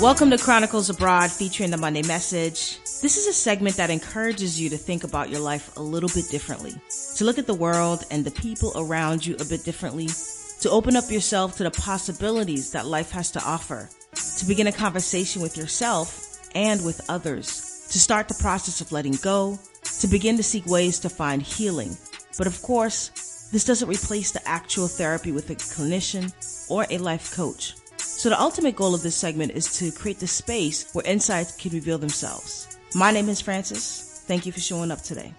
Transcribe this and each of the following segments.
Welcome to Chronicles Abroad featuring the Monday Message. This is a segment that encourages you to think about your life a little bit differently, to look at the world and the people around you a bit differently, to open up yourself to the possibilities that life has to offer, to begin a conversation with yourself and with others, to start the process of letting go, to begin to seek ways to find healing. But of course, this doesn't replace the actual therapy with a clinician or a life coach. So the ultimate goal of this segment is to create the space where insights can reveal themselves. My name is Francis. Thank you for showing up today.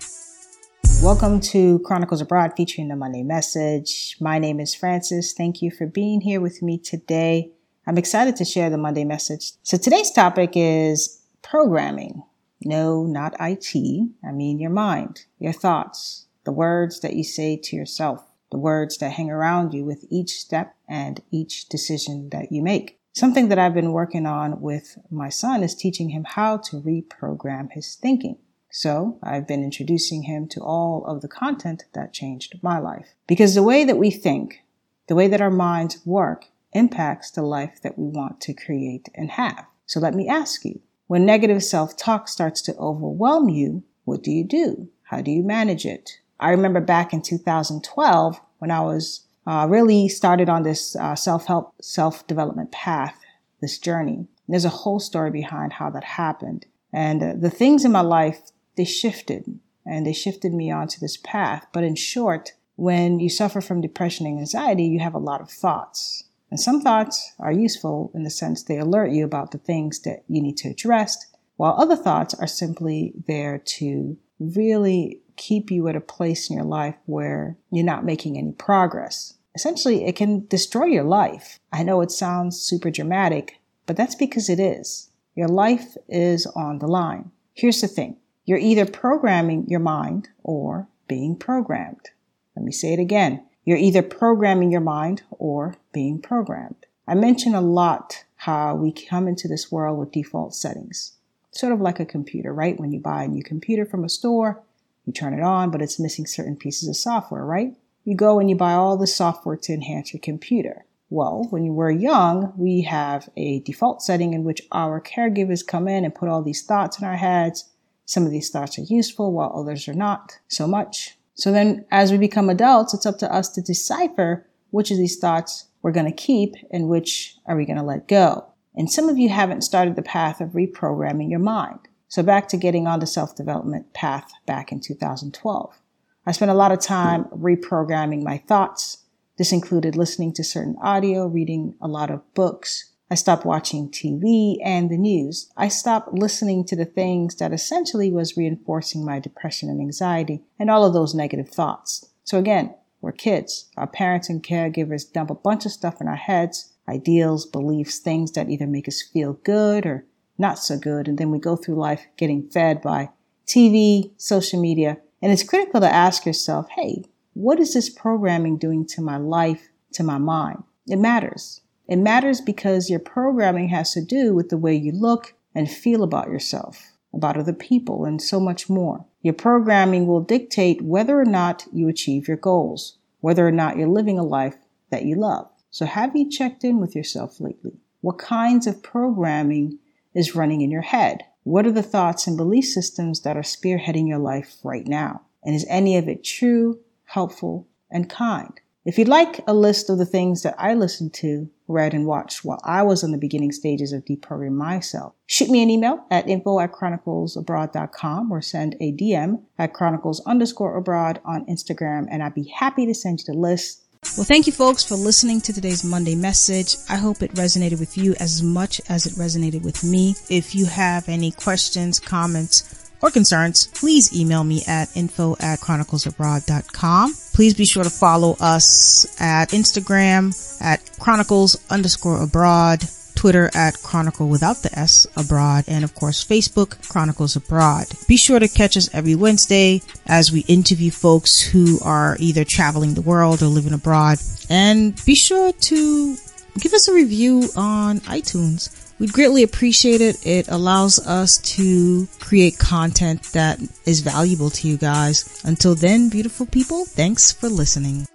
Welcome to Chronicles Abroad featuring the Monday Message. My name is Francis. Thank you for being here with me today. I'm excited to share the Monday Message. So today's topic is programming. No, not IT. I mean your mind, your thoughts, the words that you say to yourself the words that hang around you with each step and each decision that you make. Something that I've been working on with my son is teaching him how to reprogram his thinking. So I've been introducing him to all of the content that changed my life. Because the way that we think, the way that our minds work, impacts the life that we want to create and have. So let me ask you, when negative self-talk starts to overwhelm you, what do you do? How do you manage it? I remember back in 2012 when I was uh, really started on this uh, self-help, self-development path, this journey. There's a whole story behind how that happened. And uh, the things in my life, they shifted and they shifted me onto this path. But in short, when you suffer from depression and anxiety, you have a lot of thoughts. And some thoughts are useful in the sense they alert you about the things that you need to address, while other thoughts are simply there to really keep you at a place in your life where you're not making any progress. Essentially, it can destroy your life. I know it sounds super dramatic, but that's because it is. Your life is on the line. Here's the thing. You're either programming your mind or being programmed. Let me say it again. You're either programming your mind or being programmed. I mention a lot how we come into this world with default settings. Sort of like a computer, right? When you buy a new computer from a store, you turn it on, but it's missing certain pieces of software, right? You go and you buy all the software to enhance your computer. Well, when you were young, we have a default setting in which our caregivers come in and put all these thoughts in our heads. Some of these thoughts are useful while others are not so much. So then as we become adults, it's up to us to decipher which of these thoughts we're going to keep and which are we going to let go. And some of you haven't started the path of reprogramming your mind. So back to getting on the self-development path back in 2012. I spent a lot of time reprogramming my thoughts. This included listening to certain audio, reading a lot of books. I stopped watching TV and the news. I stopped listening to the things that essentially was reinforcing my depression and anxiety and all of those negative thoughts. So again, we're kids. Our parents and caregivers dump a bunch of stuff in our heads, ideals, beliefs, things that either make us feel good or not so good. And then we go through life getting fed by TV, social media. And it's critical to ask yourself, hey, what is this programming doing to my life, to my mind? It matters. It matters because your programming has to do with the way you look and feel about yourself, about other people, and so much more. Your programming will dictate whether or not you achieve your goals, whether or not you're living a life that you love. So have you checked in with yourself lately? What kinds of programming is running in your head? What are the thoughts and belief systems that are spearheading your life right now? And is any of it true, helpful, and kind? If you'd like a list of the things that I listened to, read, and watched while I was in the beginning stages of deprogramming myself, shoot me an email at info at chroniclesabroad.com or send a DM at chronicles underscore abroad on Instagram, and I'd be happy to send you the list well, thank you folks for listening to today's Monday message. I hope it resonated with you as much as it resonated with me. If you have any questions, comments, or concerns, please email me at info at chroniclesabroad.com. Please be sure to follow us at Instagram at chronicles underscore abroad Twitter at Chronicle without the S abroad, and of course Facebook Chronicles Abroad. Be sure to catch us every Wednesday as we interview folks who are either traveling the world or living abroad. And be sure to give us a review on iTunes. We'd greatly appreciate it. It allows us to create content that is valuable to you guys. Until then, beautiful people, thanks for listening.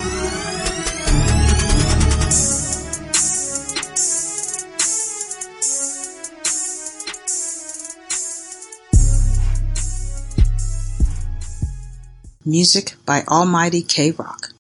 Music by Almighty K Rock.